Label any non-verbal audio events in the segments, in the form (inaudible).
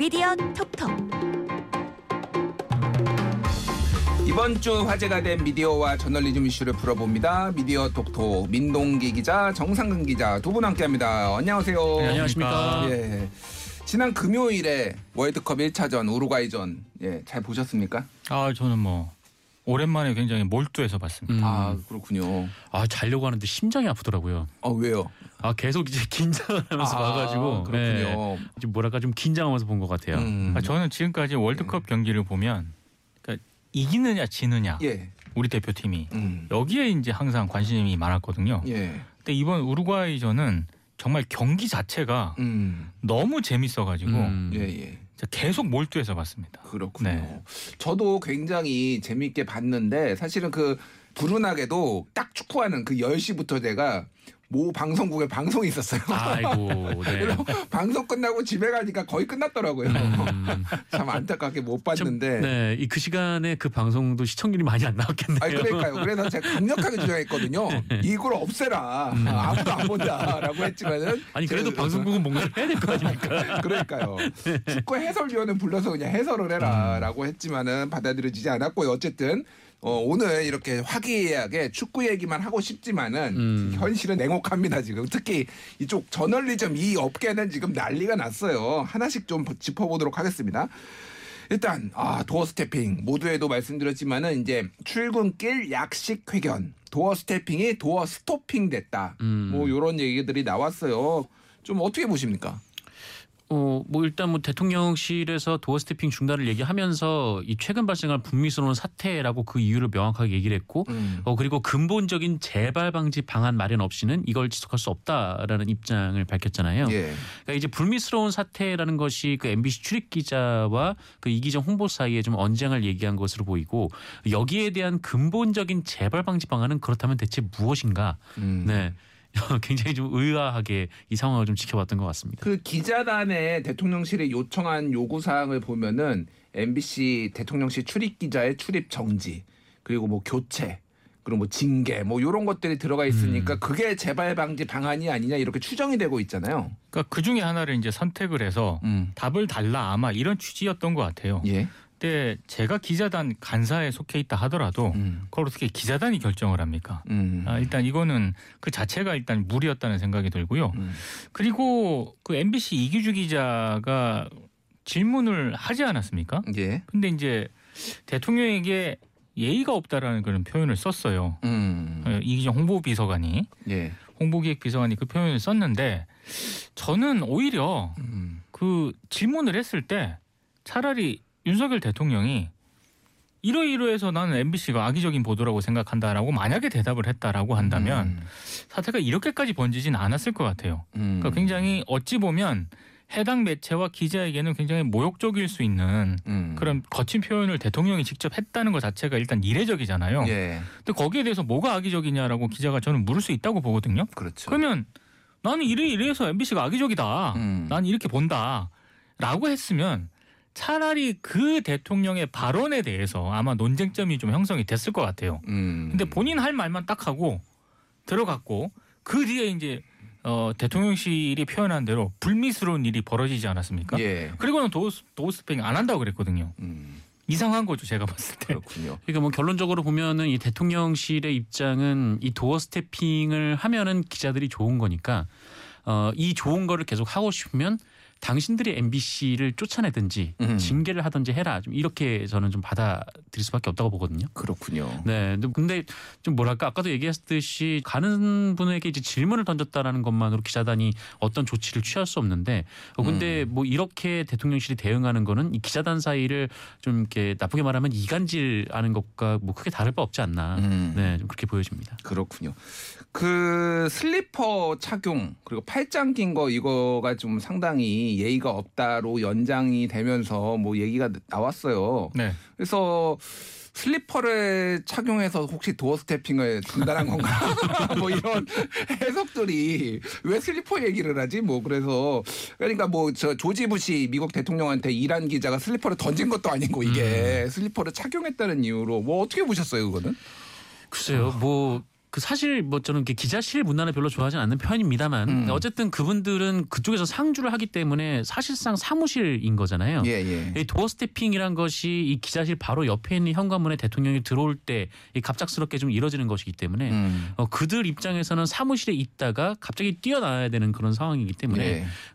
미디어 톡톡 이번 주 화제가 된 미디어와 저널리즘 이슈를 풀어봅니다. 미디어 톡톡 민동기 기자, 정상근 기자 두 분 함께합니다. 안녕하세요. 네, 안녕하십니까. 예. 지난 금요일에 월드컵 1차전 우루과이전 예, 잘 보셨습니까? 아 저는 뭐 오랜만에 굉장히 몰두해서 봤습니다. 아 그렇군요. 아 자려고 하는데 심장이 아프더라고요. 아 왜요? 아 계속 이제 (laughs) 긴장을 하면서 아, 봐가지고 그렇군요. 네, 좀 뭐랄까 좀 긴장하면서 본 것 같아요. 음. 아, 저는 지금까지 월드컵 경기를 보면 그러니까 이기느냐 지느냐 예. 우리 대표팀이 음. 여기에 이제 항상 관심이 많았거든요. 예. 근데 이번 우루과이전은 정말 경기 자체가 음. 너무 재밌어가지고 음. 예, 예. 계속 몰두해서 봤습니다. 그렇군요. 네. 저도 굉장히 재밌게 봤는데 사실은 그 불운하게도 딱 축구하는 그 10시부터 제가 모 방송국에 방송이 있었어요. 아이고, (laughs) 네. 그래서 방송 끝나고 집에 가니까 거의 끝났더라고요. 음, (laughs) 참 안타깝게 못 좀, 봤는데. 네, 이 그 시간에 그 방송도 시청률이 많이 안 나왔겠네요. 아니 그러니까요. 그래서 제가 강력하게 (laughs) 주장했거든요. 이걸 없애라. 아무도 안 본다라고 했지만은 아니 그래도 그- 방송국은 뭔가를 해야 될 거 아닙니까? 그러니까요. 축구 해설위원은 불러서 그냥 해설을 해라라고 했지만은 받아들여지지 않았고요. 어쨌든 어, 오늘 이렇게 화기애애하게 축구 얘기만 하고 싶지만은 음. 현실은 냉혹합니다 지금. 특히 이쪽 저널리즘 이 업계는 지금 난리가 났어요. 하나씩 좀 짚어보도록 하겠습니다. 일단 아 doorstepping 모두에도 말씀드렸지만은 이제 출근길 약식 회견 doorstepping이 door stopping 됐다. 음. 뭐 이런 얘기들이 나왔어요. 좀 어떻게 보십니까? 어, 뭐 일단 뭐 대통령실에서 도어 스태핑 중단을 얘기하면서 이 최근 발생한 불미스러운 사태라고 그 이유를 명확하게 얘기를 했고 음. 어 그리고 근본적인 재발 방지 방안 마련 없이는 이걸 지속할 수 없다라는 입장을 밝혔잖아요. 예. 그러니까 이제 불미스러운 사태라는 것이 그 MBC 출입 기자와 그 이기정 홍보 사이에 좀 언쟁을 얘기한 것으로 보이고 여기에 대한 근본적인 재발 방지 방안은 그렇다면 대체 무엇인가? 음. 네. (laughs) 굉장히 좀 의아하게 이 상황을 좀 지켜봤던 것 같습니다. 그 기자단에 대통령실에 요청한 요구 사항을 보면은 MBC 대통령실 출입 기자의 출입 정지 그리고 뭐 교체 그리고 뭐 징계 뭐 이런 것들이 들어가 있으니까 음. 그게 재발 방지 방안이 아니냐 이렇게 추정이 되고 있잖아요. 그러니까 그 중에 하나를 이제 선택을 해서 음. 답을 달라 아마 이런 취지였던 것 같아요. 예. 근데 제가 기자단 간사에 속해 있다 하더라도 음. 그걸 어떻게 기자단이 결정을 합니까? 음. 아, 일단 이거는 그 자체가 일단 무리였다는 생각이 들고요. 음. 그리고 그 MBC 이규주 기자가 질문을 하지 않았습니까? 예. 근데 이제 대통령에게 예의가 없다라는 그런 표현을 썼어요. 음. 어, 이기정 홍보비서관이 예. 홍보기획비서관이 그 표현을 썼는데 저는 오히려 음. 그 질문을 했을 때 차라리 윤석열 대통령이 이러이러해서 나는 MBC가 악의적인 보도라고 생각한다라고 만약에 대답을 했다라고 한다면 사태가 이렇게까지 번지진 않았을 것 같아요. 음. 그러니까 굉장히 어찌 보면 해당 매체와 기자에게는 굉장히 모욕적일 수 있는 음. 그런 거친 표현을 대통령이 직접 했다는 것 자체가 일단 이례적이잖아요. 예. 근데 거기에 대해서 뭐가 악의적이냐라고 기자가 저는 물을 수 있다고 보거든요. 그렇죠. 그러면 나는 이래 이래서 MBC가 악의적이다. 음. 나는 이렇게 본다 라고 했으면 차라리 그 대통령의 발언에 대해서 아마 논쟁점이 좀 형성이 됐을 것 같아요. 음. 근데 본인 할 말만 딱 하고 들어갔고 그 뒤에 이제 어, 대통령실이 표현한 대로 불미스러운 일이 벌어지지 않았습니까? 예. 그리고는 도스 도스팽 안 한다고 그랬거든요. 음. 이상한 거죠 제가 봤을 때. 그렇군요. 그러니까 뭐 결론적으로 보면은 이 대통령실의 입장은 이 도어 스태핑을 하면은 기자들이 좋은 거니까 어, 이 좋은 거를 계속 하고 싶으면 당신들이 MBC를 쫓아내든지 음. 징계를 하든지 해라. 좀 이렇게 저는 좀 받아들일 수밖에 없다고 보거든요. 그렇군요. 네. 근데 좀 뭐랄까 아까도 얘기했듯이 가는 분에게 이제 질문을 던졌다라는 것만으로 기자단이 어떤 조치를 취할 수 없는데 어 근데 뭐 이렇게 대통령실이 대응하는 거는 이 기자단 사이를 좀 이렇게 나쁘게 말하면 이간질하는 것과 뭐 크게 다를 바 없지 않나. 음. 네. 좀 그렇게 보여집니다. 그렇군요. 그 슬리퍼 착용 그리고 팔짱 낀 거 이거가 좀 상당히 예의가 없다로 연장이 되면서 뭐 얘기가 나왔어요. 네. 그래서 슬리퍼를 착용해서 혹시 doorstepping을 중단한 건가? (laughs) 뭐 이런 해석들이 왜 슬리퍼 얘기를 하지? 뭐 그래서 그러니까 뭐 저 조지 부시 미국 대통령한테 이란 기자가 슬리퍼를 던진 것도 아니고 이게 슬리퍼를 착용했다는 이유로 뭐 어떻게 보셨어요 그거는? 글쎄요. 뭐 그 사실 뭐 저는 이렇게 기자실 문화를 별로 좋아하지 않는 편입니다만 음. 어쨌든 그분들은 그쪽에서 상주를 하기 때문에 사실상 사무실인 거잖아요. 예, 예. 이 doorstepping이란 것이 이 기자실 바로 옆에 있는 현관문에 대통령이 들어올 때 이 갑작스럽게 좀 이뤄지는 것이기 때문에 음. 어, 그들 입장에서는 사무실에 있다가 갑자기 뛰어나와야 되는 그런 상황이기 때문에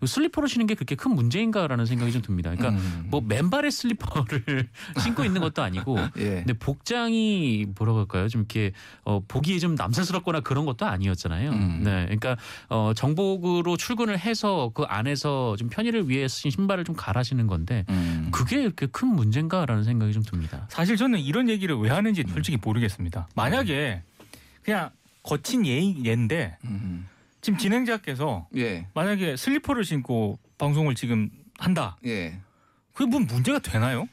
예. 슬리퍼를 신는 게 그렇게 큰 문제인가라는 생각이 좀 듭니다. 그러니까 음. 뭐 맨발의 슬리퍼를 (laughs) 신고 있는 것도 아니고 예. 근데 복장이 뭐라고 할까요? 좀 이렇게 어, 보기에 좀 남사스럽거나 그런 것도 아니었잖아요. 음. 네, 그러니까 어, 정복으로 출근을 해서 그 안에서 좀 편의를 위해 쓰신 신발을 좀 갈아시는 건데 음. 그게 이렇게 큰 문제인가라는 생각이 좀 듭니다. 사실 저는 이런 얘기를 왜 하는지 솔직히 모르겠습니다. 만약에 그냥 거친 예, 예인데 음. 지금 진행자께서 예. 만약에 슬리퍼를 신고 방송을 지금 한다. 예. 그게 뭐 문제가 되나요?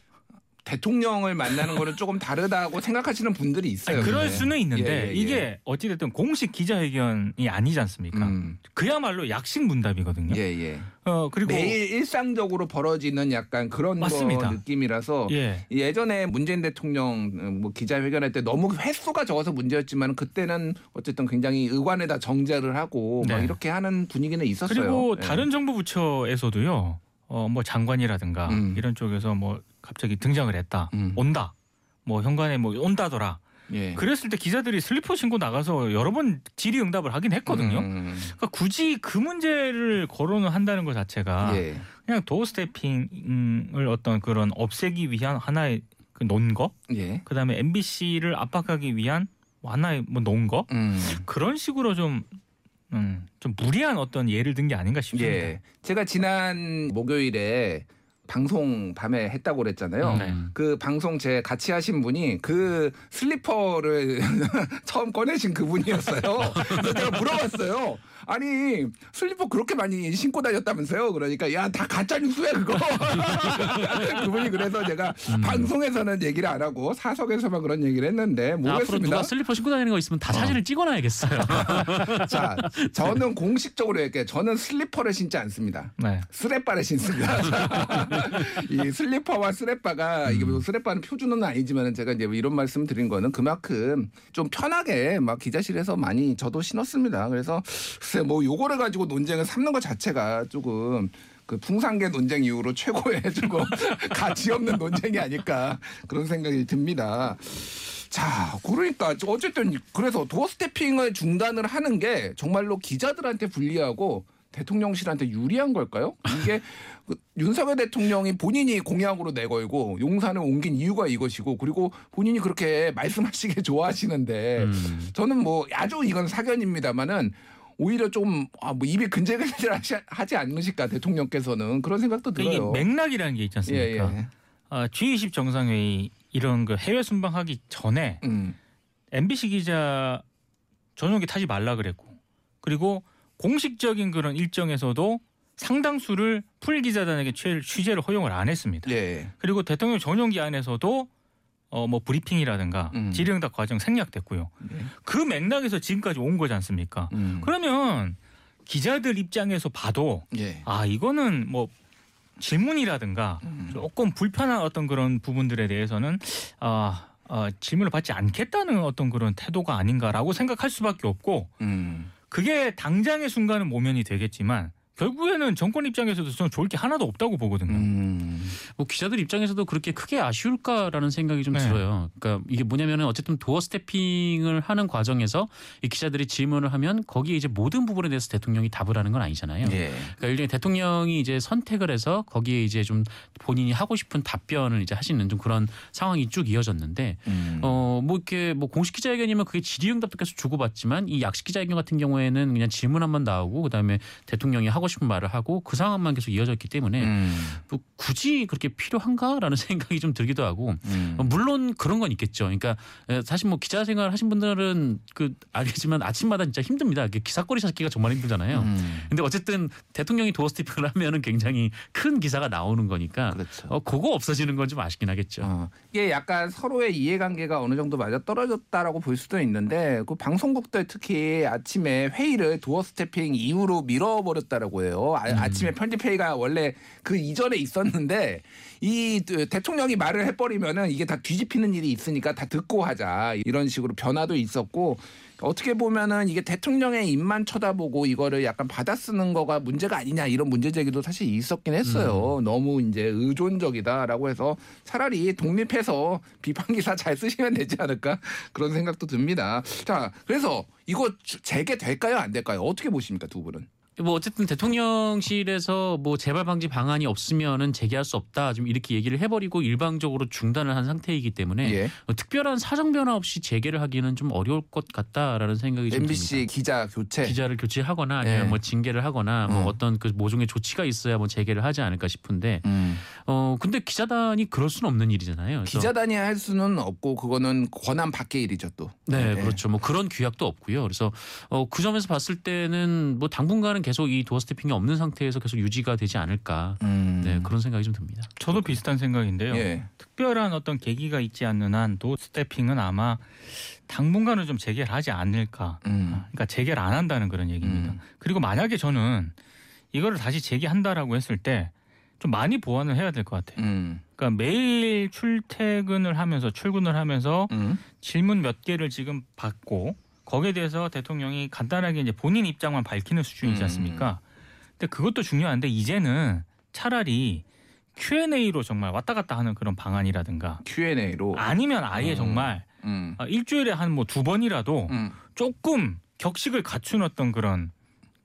대통령을 만나는 거는 조금 다르다고 생각하시는 분들이 있어요. 아니, 그럴 근데. 수는 있는데 예, 예, 예. 이게 어찌됐든 공식 기자회견이 아니지 않습니까? 음. 그야말로 약식 문답이거든요. 예, 예. 어 그리고 매일 일상적으로 벌어지는 약간 그런 느낌이라서 예. 예전에 문재인 대통령 어, 뭐 기자회견할 때 너무 횟수가 적어서 문제였지만 그때는 어쨌든 굉장히 의관에다 정제를 하고 막 네. 이렇게 하는 분위기는 있었어요. 그리고 예. 다른 정부 부처에서도요. 어뭐 장관이라든가 음. 이런 쪽에서 뭐 갑자기 등장을 했다. 음. 온다. 뭐 현관에 뭐 온다더라. 예. 그랬을 때 기자들이 슬리퍼 신고 나가서 여러 번 질의응답을 하긴 했거든요. 음. 그러니까 굳이 그 문제를 거론을 한다는 것 자체가 예. 그냥 도어 스태핑을 어떤 그런 없애기 위한 하나의 그 논거, 예. 그다음에 MBC를 압박하기 위한 뭐 하나의 뭐 논거 음. 그런 식으로 좀 음, 좀 무리한 어떤 예를 든 게 아닌가 싶습니다. 예. 제가 지난 목요일에 방송 밤에 했다고 그랬잖아요. 네. 그 방송 제 같이 하신 분이 그 슬리퍼를 (laughs) 처음 꺼내신 그분이었어요. 그래서 제가 물어봤어요. 아니 슬리퍼 그렇게 많이 신고 다녔다면서요? 그러니까 야 다 가짜 뉴스야 그거. (laughs) 그분이 그래서 제가 방송에서는 얘기를 안 하고 사석에서만 그런 얘기를 했는데 앞으로 모르겠습니다. 누가 슬리퍼 신고 다니는 거 있으면 다 사진을 찍어놔야겠어요. (laughs) 자, 저는 공식적으로 얘기해. 저는 슬리퍼를 신지 않습니다. 네. 스레바를 신습니다. (laughs) 이 슬리퍼와 스레바가 이게 뭐 스레바는 표준어는 아니지만 제가 이제 뭐 이런 말씀 드린 거는 그만큼 좀 편하게 막 기자실에서 많이 저도 신었습니다. 그래서 글쎄 뭐 요거를 가지고 논쟁을 삼는 것 자체가 조금 그 풍산개 논쟁 이후로 (laughs) 최고의 조금 (laughs) 가치 없는 논쟁이 아닐까 그런 생각이 듭니다. 자, 그러니까 어쨌든 그래서 도어 스태핑을 중단을 하는 게 정말로 기자들한테 불리하고 대통령실한테 유리한 걸까요? 이게 (laughs) 그 윤석열 대통령이 본인이 공약으로 내걸고 용산을 옮긴 이유가 이것이고 그리고 본인이 그렇게 말씀하시길 좋아하시는데 음. 저는 뭐 아주 이건 사견입니다만은 오히려 좀 아, 뭐 입이 근질근질 하지 않으실까 대통령께서는 그런 생각도 그러니까 들어요. 이게 맥락이라는 게 있지 예, 않습니까? 예. 아, G20 정상회의 이런 그 해외 순방하기 전에 음. MBC 기자 전용기 타지 말라 그랬고 그리고 공식적인 그런 일정에서도 상당수를 풀 기자단에게 취- 취재를 허용을 안 했습니다. 예. 그리고 대통령 전용기 안에서도 어 뭐 브리핑이라든가 음. 질의응답 과정 생략됐고요. 예. 그 맥락에서 지금까지 온 거지 않습니까? 음. 그러면 기자들 입장에서 봐도 예. 아 이거는 뭐 질문이라든가 음. 조금 불편한 어떤 그런 부분들에 대해서는 아, 아, 질문을 받지 않겠다는 어떤 그런 태도가 아닌가라고 생각할 수밖에 없고 음. 그게 당장의 순간은 모면이 되겠지만 결국에는 정권 입장에서도 저는 좋을 게 하나도 없다고 보거든요. 음. 뭐 기자들 입장에서도 그렇게 크게 아쉬울까라는 생각이 좀 네. 들어요. 그러니까 이게 뭐냐면은 어쨌든 도어 스태핑을 하는 과정에서 이 기자들이 질문을 하면 거기에 이제 모든 부분에 대해서 대통령이 답을 하는 건 아니잖아요. 예. 그러니까 일종의 대통령이 이제 선택을 해서 거기에 이제 좀 본인이 하고 싶은 답변을 이제 하시는 좀 그런 상황이 쭉 이어졌는데 음. 어뭐 이렇게 뭐 공식 기자회견이면 그게 질의응답도 계속 주고받지만 이 약식 기자회견 같은 경우에는 그냥 질문 한 번 나오고 그다음에 대통령이 하고 싶은 말을 하고 그 상황만 계속 이어졌기 때문에 음. 뭐 굳이 그렇게 필요한가라는 (laughs) 생각이 좀 들기도 하고 음. 어, 물론 그런 건 있겠죠. 그러니까 에, 사실 뭐 기자 생활 하신 분들은 그 알겠지만 아침마다 진짜 힘듭니다. 기사거리 찾기가 정말 힘들잖아요. 음. 근데 어쨌든 대통령이 도어 스티핑을 하면은 굉장히 큰 기사가 나오는 거니까 그렇죠. 어 그거 없어지는 건 좀 아쉽긴 하겠죠. 어, 이게 약간 서로의 이해관계가 어느 정도 맞아 떨어졌다라고 볼 수도 있는데 그 방송국들 특히 아침에 회의를 도어 스태핑 이후로 밀어버렸다라고 있었다고 해요. 아, 아침에 편집회의가 원래 그 이전에 있었는데 이 대통령이 말을 해버리면은 이게 다 뒤집히는 일이 있으니까 다 듣고 하자 이런 식으로 변화도 있었고 어떻게 보면은 이게 대통령의 입만 쳐다보고 이거를 약간 받아쓰는 거가 문제가 아니냐 이런 문제 제기도 사실 있었긴 했어요. 너무 이제 의존적이다라고 해서 차라리 독립해서 비판 기사 잘 쓰시면 되지 않을까 그런 생각도 듭니다. 자, 그래서 이거 주- 재개 될까요 안 될까요? 어떻게 보십니까 두 분은? 뭐 어쨌든 대통령실에서 뭐 재발 방지 방안이 없으면은 재개할 수 없다 좀 이렇게 얘기를 해버리고 일방적으로 중단을 한 상태이기 때문에 예. 어, 특별한 사정 변화 없이 재개를 하기는 좀 어려울 것 같다라는 생각이 좀 MBC 듭니다. 기자 교체. 기자를 교체하거나 아니면 예. 뭐 징계를 하거나 뭐 어. 어떤 그 모종의 조치가 있어야 뭐 재개를 하지 않을까 싶은데 음. 어 근데 기자단이 그럴 수는 없는 일이잖아요. 기자단이 할 수는 없고 그거는 권한 밖의 일이죠 또. 네, 네. 그렇죠. 뭐 그런 규약도 없고요. 그래서 어, 그 점에서 봤을 때는 뭐 당분간은 계속 이 도어 스태핑이 없는 상태에서 계속 유지가 되지 않을까. 음. 네, 그런 생각이 좀 듭니다. 저도 비슷한 생각인데요. 예. 특별한 어떤 계기가 있지 않는 한 도스태핑은 아마 당분간은 좀 재개를 하지 않을까. 음. 그러니까 재개를 안 한다는 그런 얘기입니다. 음. 그리고 만약에 저는 이거를 다시 재개한다라고 했을 때 좀 많이 보완을 해야 될 것 같아요. 음. 그러니까 매일 출퇴근을 하면서 출근을 하면서 음. 질문 몇 개를 지금 받고 거기에 대해서 대통령이 간단하게 이제 본인 입장만 밝히는 수준이지 음. 않습니까? 근데 그것도 중요한데 이제는 차라리 Q&A로 정말 왔다 갔다 하는 그런 방안이라든가 Q&A로. 아니면 아예 음. 정말 음. 아, 일주일에 한 뭐 두 번이라도 음. 조금 격식을 갖춘 어떤 그런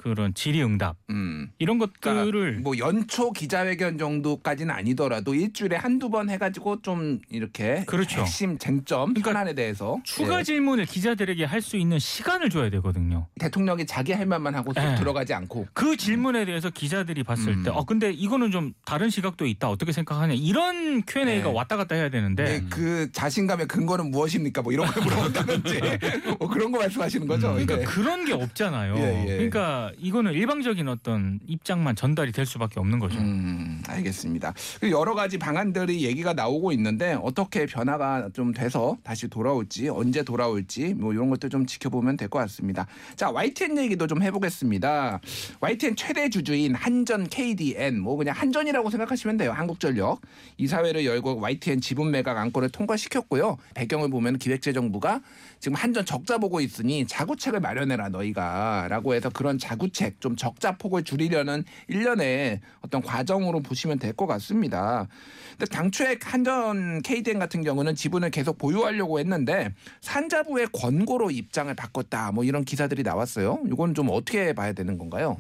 그런 질의응답 음. 이런 그러니까 것들을 뭐 연초 기자회견 정도까지는 아니더라도 일주일에 한두 번 해가지고 좀 이렇게 그렇죠. 핵심 쟁점 그러니까 현안에 대해서 추가 예. 질문을 기자들에게 할 수 있는 시간을 줘야 되거든요. 대통령이 자기 할 말만 하고 쏙 예. 들어가지 않고 그 질문에 대해서 기자들이 봤을 음. 때, 어 근데 이거는 좀 다른 시각도 있다. 어떻게 생각하냐? 이런 Q&A가 네. 왔다 갔다 해야 되는데 네, 그 자신감의 근거는 무엇입니까? 뭐 이런 걸 물어본다든지 (laughs) 뭐 그런 거 말씀하시는 거죠. 그러니까 예. 그런 게 없잖아요. 예, 예. 그러니까 이거는 일방적인 어떤 입장만 전달이 될 수밖에 없는 거죠. 음, 알겠습니다. 그 여러 가지 방안들이 얘기가 나오고 있는데 어떻게 변화가 좀 돼서 다시 돌아올지 언제 돌아올지 뭐 이런 것들 좀 지켜보면 될 것 같습니다. 자 YTN 얘기도 좀 해보겠습니다. YTN 최대 주주인 한전 KDN 뭐 그냥 한전이라고 생각하시면 돼요. 한국전력 이사회를 열고 YTN 지분 매각 안건을 통과시켰고요. 배경을 보면 기획재정부가 지금 한전 적자 보고 있으니 자구책을 마련해라 너희가 라고 해서 그런 자구책 좀 적자 폭을 줄이려는 일련의 어떤 과정으로 보시면 될 것 같습니다. 근데 당초에 한전 KDN 같은 경우는 지분을 계속 보유하려고 했는데 산자부의 권고로 입장을 바꿨다. 뭐 이런 기사들이 나왔어요. 이건 좀 어떻게 봐야 되는 건가요?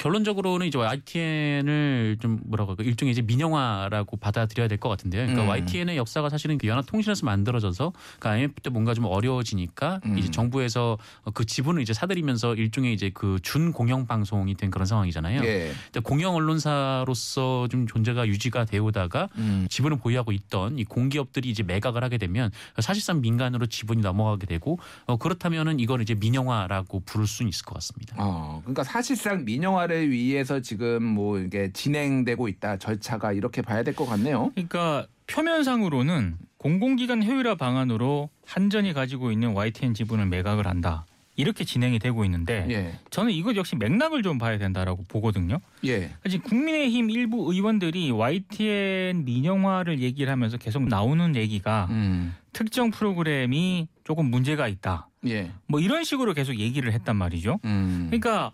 결론적으로는 이제 YTN을 좀 뭐라고 할까 일종의 이제 민영화라고 받아들여야 될 것 같은데요. 그러니까 음. YTN의 역사가 사실은 그 연합통신에서 만들어져서 그 IMF 때 뭔가 좀 어려워지니까 음. 이제 정부에서 그 지분을 이제 사들이면서 일종의 이제 그 준 공영 방송이 된 그런 상황이잖아요. 예. 근데 공영 언론사로서 좀 존재가 유지가 되오다가 음. 지분을 보유하고 있던 이 공기업들이 이제 매각을 하게 되면 사실상 민간으로 지분이 넘어가게 되고 어, 그렇다면은 이걸 이제 민영화라고 부를 수는 있을 것 같습니다. 어, 그러니까 사실상 민영화 를 위해서 지금 뭐 이게 진행되고 있다 절차가 이렇게 봐야 될 것 같네요. 그러니까 표면상으로는 공공기관 효율화 방안으로 한전이 가지고 있는 YTN 지분을 매각을 한다. 이렇게 진행이 되고 있는데 예, 저는 이것 역시 맥락을 좀 봐야 된다라고 보거든요. 예, 지금 국민의힘 일부 의원들이 YTN 민영화를 얘기를 하면서 계속 나오는 얘기가 음, 특정 프로그램이 조금 문제가 있다. 예, 뭐 이런 식으로 계속 얘기를 했단 말이죠. 음, 그러니까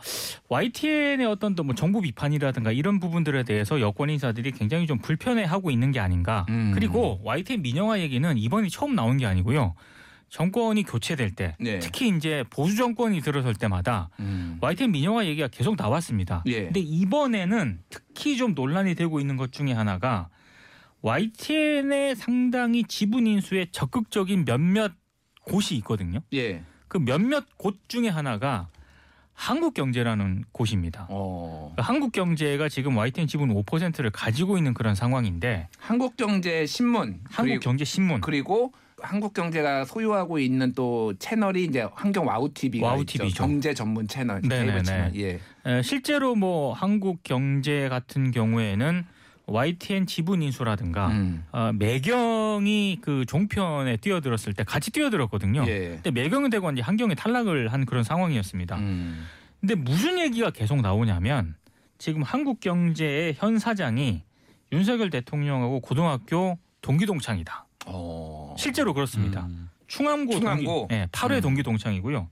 YTN의 어떤 또 뭐 정부 비판이라든가 이런 부분들에 대해서 여권 인사들이 굉장히 좀 불편해하고 있는 게 아닌가. 음. 그리고 YTN 민영화 얘기는 이번이 처음 나온 게 아니고요. 정권이 교체될 때, 네. 특히 이제 보수 정권이 들어설 때마다 음, YTN 민영화 얘기가 계속 나왔습니다. 예. 근데 이번에는 특히 좀 논란이 되고 있는 것 중에 하나가 YTN의 상당히 지분 인수에 적극적인 몇몇 곳이 있거든요. 예, 그 몇몇 곳 중에 하나가 한국 경제라는 곳입니다. 어, 그 한국 경제가 지금 YTN 지분 5%를 가지고 있는 그런 상황인데 한국 경제 신문 그리고, 한국 경제 신문 그리고 한국 경제가 소유하고 있는 또 채널이 이제 한경 와우 TV가 와우 있죠. TV죠. 경제 전문 채널, 네네네. 채널. 예, 에, 실제로 뭐 한국 경제 같은 경우에는 YTN 지분 인수라든가 음, 어, 매경이 그 종편에 뛰어들었을 때 같이 뛰어들었거든요. 예, 근데 매경은 되고 이제 한경이 탈락을 한 그런 상황이었습니다. 음, 근데 무슨 얘기가 계속 나오냐면 지금 한국경제의 현 사장이 윤석열 대통령하고 고등학교 동기 동창이다. 어. 실제로 그렇습니다. 음. 충암고, 충암고? 동기, 네, 8회 음. 동기 동창이고요.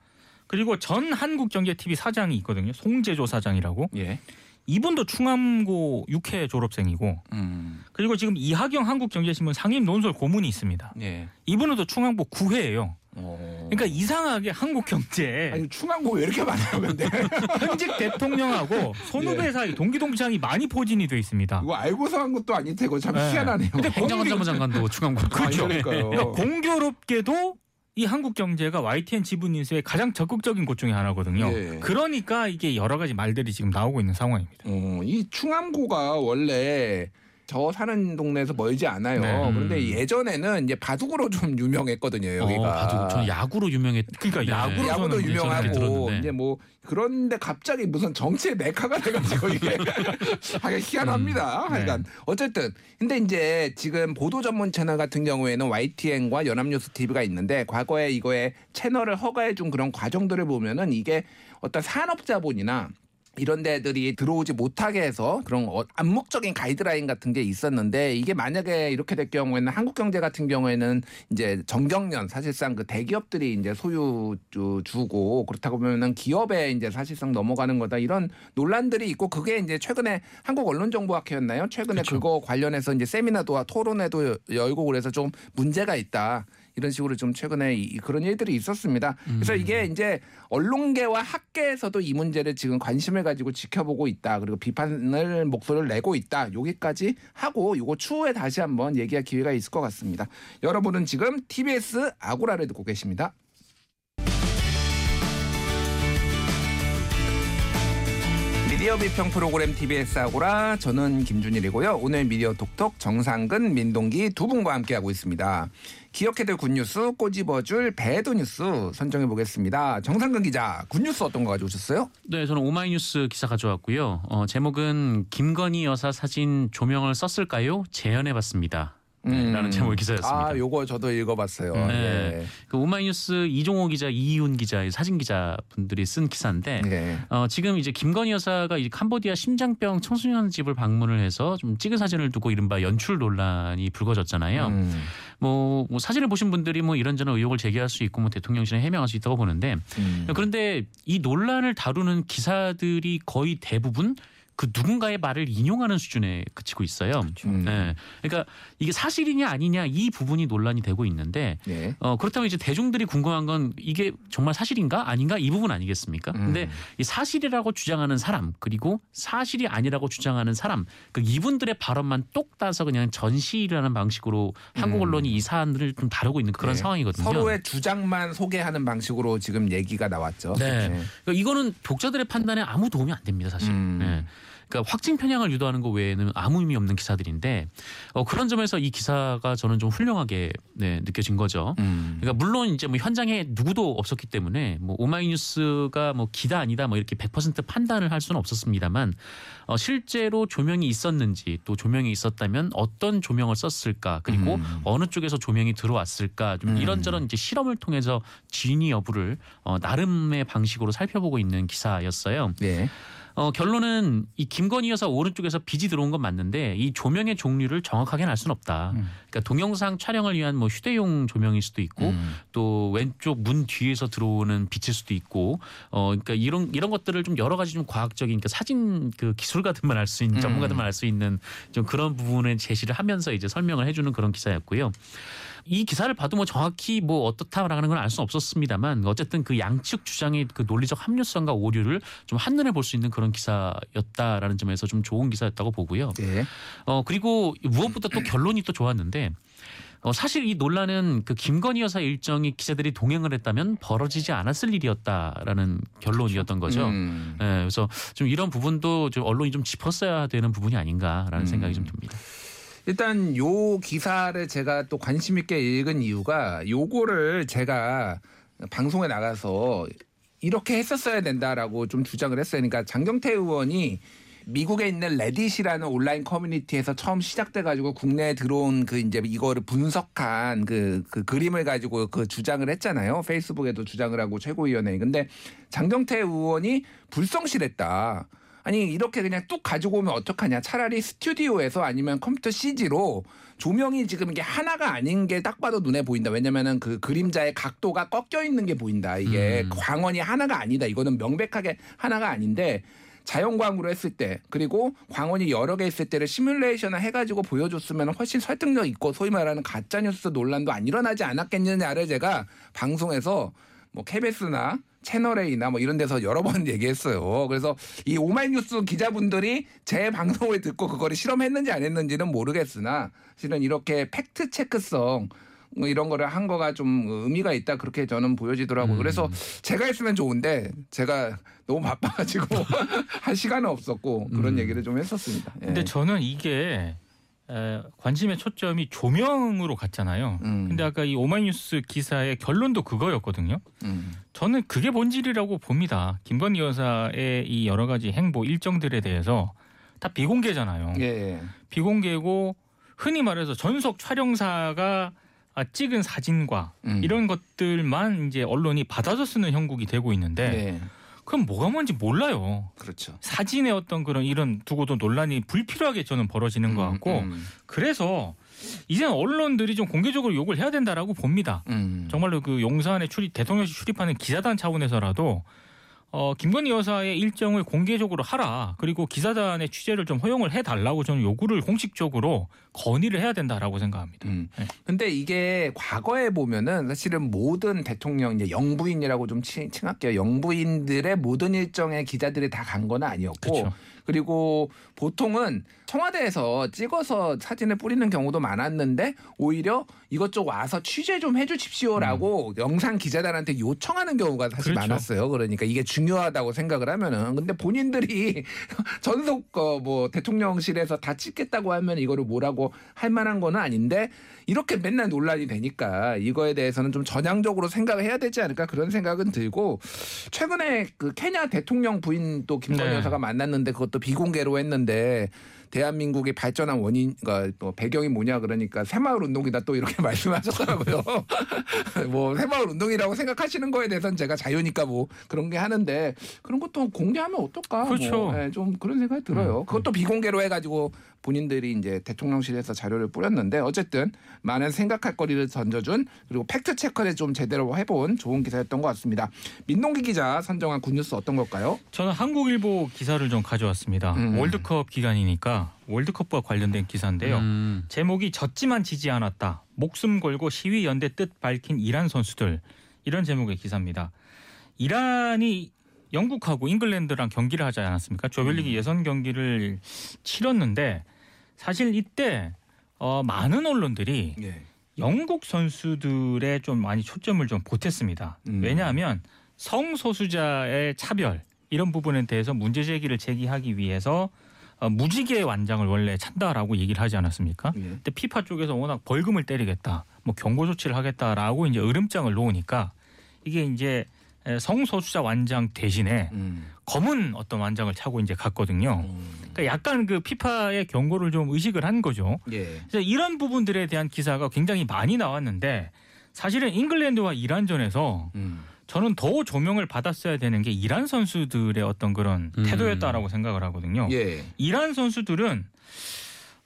그리고 전 한국경제TV 사장이 있거든요. 송재조 사장이라고. 예. 이분도 충암고 6회 졸업생이고 음. 그리고 지금 이하경 한국경제신문 상임 논설 고문이 있습니다. 예. 이분은 또 충암고 9회예요. 어. 그러니까 이상하게 한국 경제 아니 충암고 왜 이렇게 많아요, 근데 (laughs) 현직 대통령하고 손후배 예. 사이 동기 동창이 많이 포진이 돼 있습니다. 이거 알고서 한 것도 아닐 테고 참 네. 희한하네요. 근데 행정관 사무장관도 충암고 그렇죠. 그러니까 공교롭게도 이 한국 경제가 YTN 지분 인수의 가장 적극적인 곳 중에 하나거든요. 예. 그러니까 이게 여러 가지 말들이 지금 나오고 있는 상황입니다. 어, 이 충암고가 원래 저 사는 동네에서 멀지 않아요. 네. 그런데 예전에는 이제 바둑으로 좀 유명했거든요. 여기가. 어, 바둑. 저는 야구로 유명했. 그러니까 네. 야구로 야구도 유명하고. 이제 뭐 그런데 갑자기 무슨 정치의 메카가 돼가지고 이게 (laughs) 하기 희한합니다. 음, 네. 하여간 어쨌든 근데 이제 지금 보도 전문 채널 같은 경우에는 YTN과 연합뉴스 TV가 있는데 과거에 이거에 채널을 허가해준 그런 과정들을 보면은 이게 어떤 산업자본이나 이런 데들이 들어오지 못하게 해서 그런 어- 암묵적인 가이드라인 같은 게 있었는데 이게 만약에 이렇게 될 경우에는 한국 경제 같은 경우에는 이제 정경련 사실상 그 대기업들이 이제 소유 주- 주고 그렇다고 보면은 기업에 이제 사실상 넘어가는 거다 이런 논란들이 있고 그게 이제 최근에 한국 언론 정보학회였나요? 최근에 그쵸. 그거 관련해서 이제 세미나도 토론회도 열고 그래서 좀 문제가 있다. 이런 식으로 좀 최근에 이- 그런 일들이 있었습니다. 그래서 이게 이제 언론계와 학계에서도 이 문제를 지금 관심을 가지고 지켜보고 있다. 그리고 비판을 목소리를 내고 있다. 여기까지 하고 이거 추후에 다시 한번 얘기할 기회가 있을 것 같습니다. 여러분은 지금 TBS 아고라를 듣고 계십니다. 미디어 비평 프로그램 TBS 아고라 저는 김준일이고요. 오늘 미디어 톡톡 정상근 민동기 두 분과 함께하고 있습니다. 기억해둘 good news 꼬집어줄 bad news 선정해 보겠습니다. 정상근 기자 good news 어떤 거 가져오셨어요? 네, 저는 오마이뉴스 기사 가져왔고요. 어, 제목은 김건희 여사 사진 조명을 썼을까요? 재현해봤습니다. 네, 라는 제목의 기사였습니다. 아, 요거 저도 읽어봤어요. 네. 예. 그 오마이뉴스 이종호 기자, 이희훈 기자, 사진 기자 분들이 쓴 기사인데 네. 어, 지금 이제 김건희 여사가 이 캄보디아 심장병 청소년 집을 방문을 해서 좀 찍은 사진을 두고 이른바 연출 논란이 불거졌잖아요. 음, 뭐, 뭐 사진을 보신 분들이 뭐 이런저런 의혹을 제기할 수 있고 뭐 대통령실에 해명할 수 있다고 보는데 음. 그런데 이 논란을 다루는 기사들이 거의 대부분 그 누군가의 말을 인용하는 수준에 그치고 있어요. 음. 네. 그러니까 이게 사실이냐 아니냐 이 부분이 논란이 되고 있는데 예. 어, 그렇다면 이제 대중들이 궁금한 건 이게 정말 사실인가 아닌가 이 부분 아니겠습니까? 음. 근데 이 사실이라고 주장하는 사람 그리고 사실이 아니라고 주장하는 사람 그 이분들의 발언만 똑 따서 그냥 전시라는 방식으로 한국 음. 언론이 이 사안을 좀 다루고 있는 그런 네. 상황이거든요. 서로의 주장만 소개하는 방식으로 지금 얘기가 나왔죠. 네. 그러니까 이거는 독자들의 판단에 아무 도움이 안 됩니다, 사실. 음. 네. 그러니까 확증 편향을 유도하는 것 외에는 아무 의미 없는 기사들인데 어, 그런 점에서 이 기사가 저는 좀 훌륭하게 네, 느껴진 거죠. 음. 그러니까 물론 이제 뭐 현장에 누구도 없었기 때문에 뭐 오마이뉴스가 뭐 기다 아니다 뭐 이렇게 100% 판단을 할 수는 없었습니다만 어, 실제로 조명이 있었는지 또 조명이 있었다면 어떤 조명을 썼을까 그리고 음. 어느 쪽에서 조명이 들어왔을까 좀 음. 이런저런 이제 실험을 통해서 진위 여부를 어, 나름의 방식으로 살펴보고 있는 기사였어요. 네. 어, 결론은 이 김건희 여사 오른쪽에서 빛이 들어온 건 맞는데 이 조명의 종류를 정확하게는 알 수는 없다. 음. 그러니까 동영상 촬영을 위한 뭐 휴대용 조명일 수도 있고 음. 또 왼쪽 문 뒤에서 들어오는 빛일 수도 있고 어 그러니까 이런 이런 것들을 좀 여러 가지 좀 과학적인 그러니까 사진 그 기술가들만 알 수 있는 음. 전문가들만 알 수 있는 좀 그런 부분을 제시를 하면서 이제 설명을 해주는 그런 기사였고요. 이 기사를 봐도 뭐 정확히 뭐 어떻다라는 건 알 수는 없었습니다만 어쨌든 그 양측 주장의 그 논리적 합리성과 오류를 좀 한눈에 볼 수 있는 그런 기사였다라는 점에서 좀 좋은 기사였다고 보고요. 네. 어 그리고 무엇보다 또 결론이 또 좋았는데 어 사실 이 논란은 그 김건희 여사 일정이 기자들이 동행을 했다면 벌어지지 않았을 일이었다라는 결론이었던 거죠. 음. 예, 그래서 좀 이런 부분도 좀 언론이 좀 짚었어야 되는 부분이 아닌가라는 음. 생각이 좀 듭니다. 일단 요 기사를 제가 또 관심 있게 읽은 이유가 요거를 제가 방송에 나가서 이렇게 했었어야 된다라고 좀 주장을 했어요. 그러니까 장경태 의원이 미국에 있는 레딧이라는 온라인 커뮤니티에서 처음 시작돼 가지고 국내에 들어온 그 이제 이거를 분석한 그, 그 그림을 가지고 그 주장을 했잖아요. 페이스북에도 주장을 하고 최고위원회. 근데 장경태 의원이 불성실했다. 아니 이렇게 그냥 뚝 가지고 오면 어떡하냐. 차라리 스튜디오에서 아니면 컴퓨터 CG로 조명이 지금 이게 하나가 아닌 게 딱 봐도 눈에 보인다. 왜냐면은 그 그림자의 각도가 꺾여 있는 게 보인다. 이게 음. 광원이 하나가 아니다. 이거는 명백하게 하나가 아닌데 자연광으로 했을 때 그리고 광원이 여러 개 있을 때를 시뮬레이션을 해가지고 보여줬으면 훨씬 설득력 있고 소위 말하는 가짜뉴스 논란도 안 일어나지 않았겠느냐를 제가 방송에서 뭐 KBS나 채널 A나 뭐 이런 데서 여러 번 (laughs) 얘기했어요. 그래서 이 오마이뉴스 기자분들이 제 방송을 듣고 그거를 실험했는지 안 했는지는 모르겠으나 실은 이렇게 팩트 체크성 뭐 이런 거를 한 거가 좀 의미가 있다 그렇게 저는 보여지더라고요. 음. 그래서 제가 했으면 좋은데 제가 너무 바빠가지고 (laughs) 할 시간은 없었고 그런 음. 얘기를 좀 했었습니다. 예. 근데 저는 이게 에, 관심의 초점이 조명으로 갔잖아요. 음. 근데 아까 이 오마이뉴스 기사의 결론도 그거였거든요. 음. 저는 그게 본질이라고 봅니다. 김건희 여사의 이 여러 가지 행보 일정들에 대해서 다 비공개잖아요. 예, 예. 비공개고 흔히 말해서 전속 촬영사가 아, 찍은 사진과 음. 이런 것들만 이제 언론이 받아서 쓰는 형국이 되고 있는데 네. 그럼 뭐가 뭔지 몰라요. 그렇죠. 사진의 어떤 그런 이런 두고도 논란이 불필요하게 저는 벌어지는 것 같고 음, 그래서 이제는 언론들이 좀 공개적으로 욕을 해야 된다라고 봅니다. 음. 정말로 그 용산에 출입 대통령실 출입하는 기자단 차원에서라도 어, 김건희 여사의 일정을 공개적으로 하라. 그리고 기자단의 취재를 좀 허용을 해달라고 저는 요구를 공식적으로 건의를 해야 된다라고 생각합니다. 음. 네. 근데 이게 과거에 보면은 사실은 모든 대통령 이제 영부인이라고 좀 칭- 칭할게요. 영부인들의 모든 일정에 기자들이 다 간 건 아니었고 그렇죠. 그리고 보통은 청와대에서 찍어서 사진을 뿌리는 경우도 많았는데 오히려 이것저것 와서 취재 좀 해주십시오라고 영상 기자단한테 요청하는 경우가 사실 음. 그렇죠. 많았어요. 그러니까 이게 중요하다고 생각을 하면은 근데 본인들이 (laughs) 전속 어, 뭐 대통령실에서 다 찍겠다고 하면 이거를 뭐라고 할 만한 거는 아닌데 이렇게 맨날 논란이 되니까 이거에 대해서는 좀 전향적으로 생각을 해야 되지 않을까 그런 생각은 들고 최근에 그 케냐 대통령 부인 또 김건희 네. 여사가 만났는데 그것도 비공개로 했는데 대한민국이 발전한 원인, 그러니까 또 배경이 뭐냐 그러니까 새마을 운동이다 또 이렇게 (laughs) 말씀하셨더라고요. (laughs) 뭐 새마을 운동이라고 생각하시는 거에 대해서는 제가 자유니까 뭐 그런 게 하는데 그런 것도 공개하면 어떨까? 그렇죠. 뭐, 예, 좀 그런 생각이 들어요. 음. 그것도 비공개로 해가지고 본인들이 이제 대통령실에서 자료를 뿌렸는데 어쨌든 많은 생각할 거리를 던져준 그리고 팩트 체크를 좀 제대로 해본 좋은 기사였던 것 같습니다. 민동기 기자 선정한 굿뉴스 어떤 걸까요? 저는 한국일보 기사를 좀 가져왔습니다. 음. 월드컵 기간이니까 월드컵과 관련된 기사인데요. 음. 제목이 졌지만 지지 않았다. 목숨 걸고 시위 연대 뜻 밝힌 이란 선수들. 이런 제목의 기사입니다. 이란이 영국하고 잉글랜드랑 경기를 하지 않았습니까? 조별리그 예선 경기를 치렀는데 사실 이때 어, 많은 언론들이 예. 영국 선수들의 좀 많이 초점을 좀 보탰습니다. 음. 왜냐하면 성소수자의 차별 이런 부분에 대해서 문제 제기를 제기하기 위해서 어, 무지개 완장을 원래 찬다라고 얘기를 하지 않았습니까? 예. 근데 피파 쪽에서 워낙 벌금을 때리겠다, 뭐 경고 조치를 하겠다라고 이제 으름장을 놓으니까 이게 이제 에, 성소수자 완장 대신에 음. 검은 어떤 완장을 차고 이제 갔거든요. 음. 그러니까 약간 그 피파의 경고를 좀 의식을 한 거죠. 예. 이런 부분들에 대한 기사가 굉장히 많이 나왔는데 사실은 잉글랜드와 이란전에서 음. 저는 더 조명을 받았어야 되는 게 이란 선수들의 어떤 그런 음. 태도였다라고 생각을 하거든요. 예. 이란 선수들은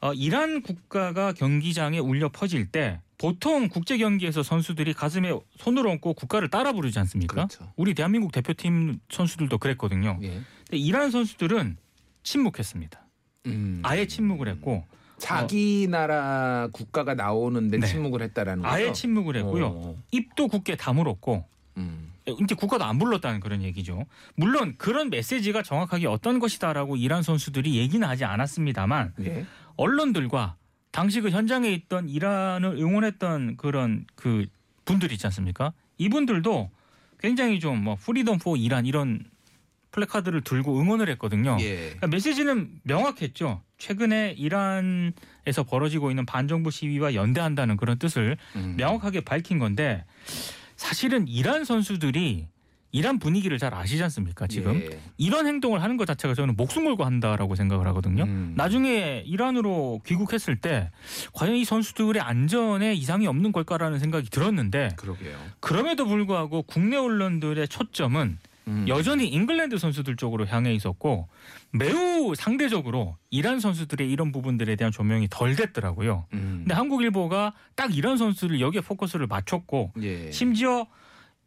어, 이란 국가가 경기장에 울려 퍼질 때 보통 국제 경기에서 선수들이 가슴에 손을 얹고 국가를 따라 부르지 않습니까? 그렇죠. 우리 대한민국 대표팀 선수들도 그랬거든요. 예. 근데 이란 선수들은 침묵했습니다. 음. 아예 침묵을 했고 자기 나라 국가가 나오는데 네. 침묵을 했다라는 거죠. 아예 침묵을 했고요. 어. 입도 굳게 다물었고 음. 이제 국가도 안 불렀다는 그런 얘기죠. 물론 그런 메시지가 정확하게 어떤 것이다라고 이란 선수들이 얘기는 하지 않았습니다만 예. 언론들과 당시 그 현장에 있던 이란을 응원했던 그런 그 분들 있지 않습니까? 이분들도 굉장히 좀 뭐 Freedom for Iran 이런 플래카드를 들고 응원을 했거든요. 예. 그러니까 메시지는 명확했죠. 최근에 이란에서 벌어지고 있는 반정부 시위와 연대한다는 그런 뜻을 음. 명확하게 밝힌 건데 사실은 이란 선수들이 이란 분위기를 잘 아시지 않습니까? 지금 예. 이런 행동을 하는 것 자체가 저는 목숨 걸고 한다라고 생각을 하거든요. 음. 나중에 이란으로 귀국했을 때 과연 이 선수들의 안전에 이상이 없는 걸까라는 생각이 들었는데 그러게요. 그럼에도 불구하고 국내 언론들의 초점은 음. 여전히 잉글랜드 선수들 쪽으로 향해 있었고 매우 상대적으로 이란 선수들의 이런 부분들에 대한 조명이 덜 됐더라고요. 음. 근데 한국 일보가 딱 이런 선수를 여기에 포커스를 맞췄고 예. 심지어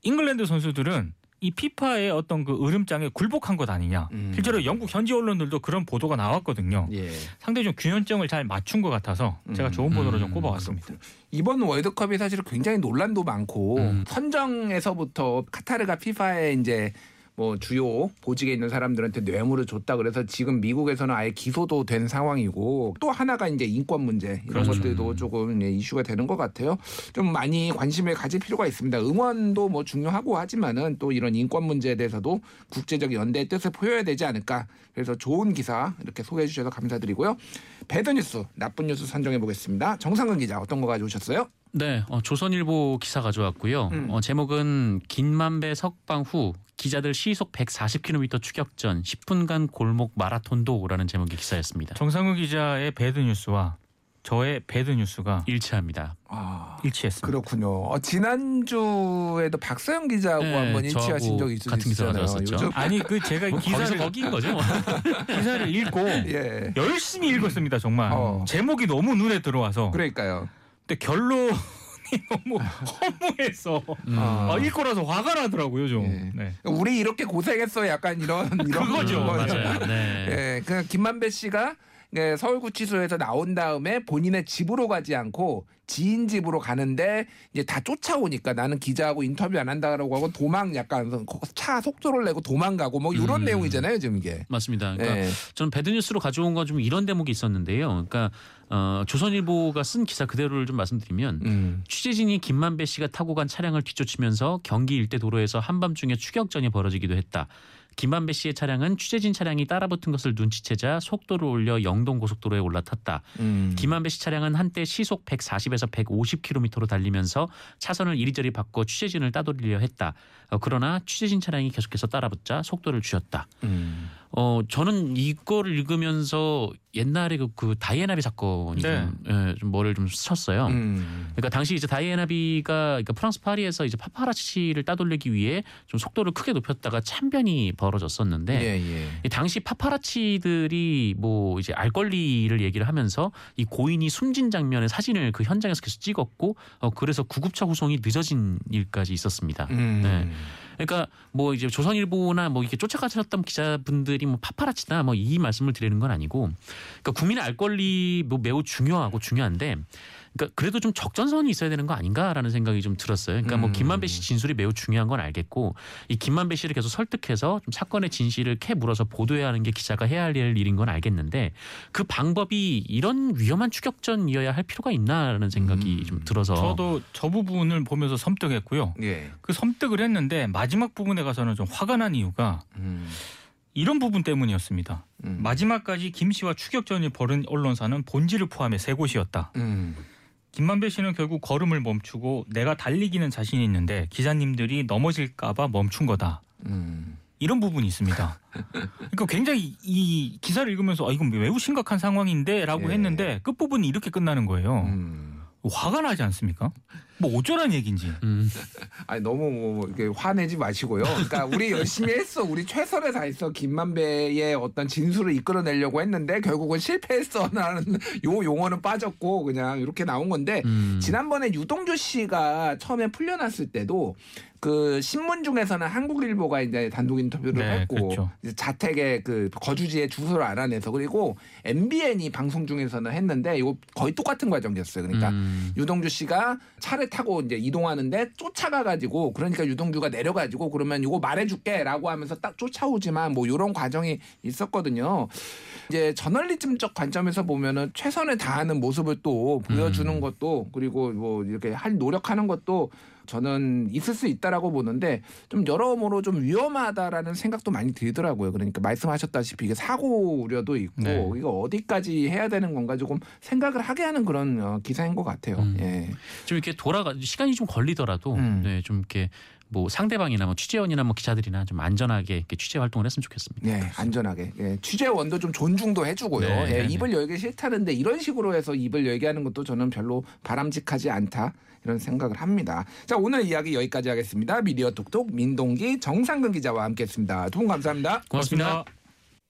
잉글랜드 선수들은 이 피파의 어떤 그 으름장에 굴복한 것 아니냐. 음. 실제로 영국 현지 언론들도 그런 보도가 나왔거든요. 예. 상당히 좀 균형점을 잘 맞춘 것 같아서 제가 음. 좋은 보도로 좀 음, 꼽아왔습니다. 이번 월드컵이 사실 굉장히 논란도 많고 음. 선정에서부터 카타르가 피파에 이제 뭐 주요 보직에 있는 사람들한테 뇌물을 줬다 그래서 지금 미국에서는 아예 기소도 된 상황이고 또 하나가 이제 인권 문제 이런 그렇죠. 것들도 조금 예, 이슈가 되는 것 같아요. 좀 많이 관심을 가질 필요가 있습니다. 응원도 뭐 중요하고 하지만은 또 이런 인권 문제에 대해서도 국제적 연대의 뜻을 보여야 되지 않을까. 그래서 좋은 기사 이렇게 소개해 주셔서 감사드리고요. bad news, 나쁜 뉴스 선정해 보겠습니다. 정상근 기자 어떤 거 가져오셨어요? 네, 어, 조선일보 기사 가져왔고요. 음. 어, 제목은 김만배 석방 후 기자들 시속 140km 추격전 10분간 골목 마라톤도라는 제목의 기사였습니다. 정상우 기자의 bad news와 저의 배드 뉴스가 일치합니다. 아. 일치했습니다. 그렇군요. 어, 지난주에도 박서영 기자하고 네, 한번 일치하신 적이 있으시잖아요. 같은 기사 가져왔었죠. 아니 그 제가 기사를 거기인 거죠. 뭐. (laughs) 기사를 읽고 예. 열심히 읽었습니다 정말 어. 제목이 너무 눈에 들어와서 그러니까요. 근데 결론이 (laughs) 너무 허무해서 음. 아. 아, 읽고 나서 화가 나더라고요 좀. 예. 네. 우리 이렇게 고생했어 약간 이런 (laughs) 이런. 거죠. 맞아요. (laughs) 네. 예, 그 김만배 씨가 네, 서울구치소에서 나온 다음에 본인의 집으로 가지 않고 지인 집으로 가는데 이제 다 쫓아오니까 나는 기자하고 인터뷰 안 한다라고 하고 도망 약간 차 속도를 내고 도망가고 뭐 이런 음. 내용이잖아요 지금 이게. 맞습니다. 그러니까 예. 저는 배드뉴스로 가져온 건 좀 이런 대목이 있었는데요. 그러니까 어, 조선일보가 쓴 기사 그대로를 좀 말씀드리면 음. 취재진이 김만배 씨가 타고 간 차량을 뒤쫓으면서 경기 일대 도로에서 한밤중에 추격전이 벌어지기도 했다. 김만배 씨의 차량은 취재진 차량이 따라붙은 것을 눈치채자 속도를 올려 영동 고속도로에 올라탔다. 음. 김만배 씨 차량은 한때 시속 140에서 150km로 달리면서 차선을 이리저리 바꿔 취재진을 따돌리려 했다. 어, 그러나 취재진 차량이 계속해서 따라붙자 속도를 줄였다. 음. 어 저는 이거를 읽으면서 옛날에 그, 그 다이애나비 사건이 네. 좀, 예, 좀 뭐를 좀 스쳤어요. 음. 그러니까 당시 이제 다이애나비가 그러니까 프랑스 파리에서 이제 파파라치를 따돌리기 위해 좀 속도를 크게 높였다가 참변이 벌어졌었는데 예, 예. 이 당시 파파라치들이 뭐 이제 알 권리를 얘기를 하면서 이 고인이 숨진 장면의 사진을 그 현장에서 계속 찍었고 어 그래서 구급차 후송이 늦어진 일까지 있었습니다. 음. 네. 그러니까 뭐 이제 조선일보나 뭐 이렇게 쫓아가셨던 기자분들이 뭐 파파라치다 뭐 이 말씀을 드리는 건 아니고 그러니까 국민의 알 권리 뭐 매우 중요하고 중요한데 그러니까 그래도 좀 적전선이 있어야 되는 거 아닌가라는 생각이 좀 들었어요. 그러니까 뭐 음. 김만배 씨 진술이 매우 중요한 건 알겠고 이 김만배 씨를 계속 설득해서 좀 사건의 진실을 캐 물어서 보도해야 하는 게 기자가 해야 할 일인 건 알겠는데 그 방법이 이런 위험한 추격전이어야 할 필요가 있나라는 생각이 음. 좀 들어서 저도 저 부분을 보면서 섬뜩했고요. 예. 그 섬뜩을 했는데 마지막 부분에 가서는 좀 화가 난 이유가 음. 이런 부분 때문이었습니다. 음. 마지막까지 김 씨와 추격전이 벌인 언론사는 본지를 포함해 세 곳이었다. 음. 김만배 씨는 결국 걸음을 멈추고 내가 달리기는 자신이 있는데 기자님들이 넘어질까봐 멈춘 거다. 음. 이런 부분이 있습니다. 그러니까 굉장히 이 기사를 읽으면서 아 이건 매우 심각한 상황인데라고 예. 했는데 끝 부분이 이렇게 끝나는 거예요. 음. 화가 나지 않습니까? 뭐 어쩌란 얘기인지. 음. (laughs) 아니 너무 뭐 이렇게 화내지 마시고요. 그러니까 우리 열심히 했어. 우리 최선을 다했어. 김만배의 어떤 진술을 이끌어내려고 했는데 결국은 실패했어라는 (laughs) 요 용어는 빠졌고 그냥 이렇게 나온 건데 음. 지난번에 유동규 씨가 처음에 풀려났을 때도 그 신문 중에서는 한국일보가 이제 단독 인터뷰를 네, 했고 그렇죠. 자택의 그 거주지의 주소를 알아내서 그리고 MBN이 방송 중에서는 했는데 이거 거의 똑같은 과정이었어요. 그러니까 음. 유동규 씨가 차를 타고 이제 이동하는데 쫓아가 가지고 그러니까 유동규가 내려 가지고 그러면 이거 말해 줄게라고 하면서 딱 쫓아오지만 뭐 요런 과정이 있었거든요. 이제 저널리즘적 관점에서 보면은 최선을 다하는 모습을 또 보여주는 음. 것도 그리고 뭐 이렇게 할 노력하는 것도 저는 있을 수 있다라고 보는데 좀 여러모로 좀 위험하다라는 생각도 많이 들더라고요. 그러니까 말씀하셨다시피 이게 사고 우려도 있고 네. 이거 어디까지 해야 되는 건가 조금 생각을 하게 하는 그런 어, 기사인 것 같아요. 음. 예. 좀 이렇게 돌아가 시간이 좀 걸리더라도 음. 네, 좀 이렇게 뭐 상대방이나 뭐 취재원이나 뭐 기자들이나 좀 안전하게 이렇게 취재 활동을 했으면 좋겠습니다. 네, 안전하게. 예, 취재원도 좀 존중도 해주고요. 네, 예, 네, 네. 입을 열기 싫다는데 이런 식으로 해서 입을 열게 하는 것도 저는 별로 바람직하지 않다. 이런 생각을 합니다. 자, 오늘 이야기 여기까지 하겠습니다. 미디어 톡톡 민동기 정상근 기자와 함께했습니다. 두 분 감사합니다. 고맙습니다. 고맙습니다.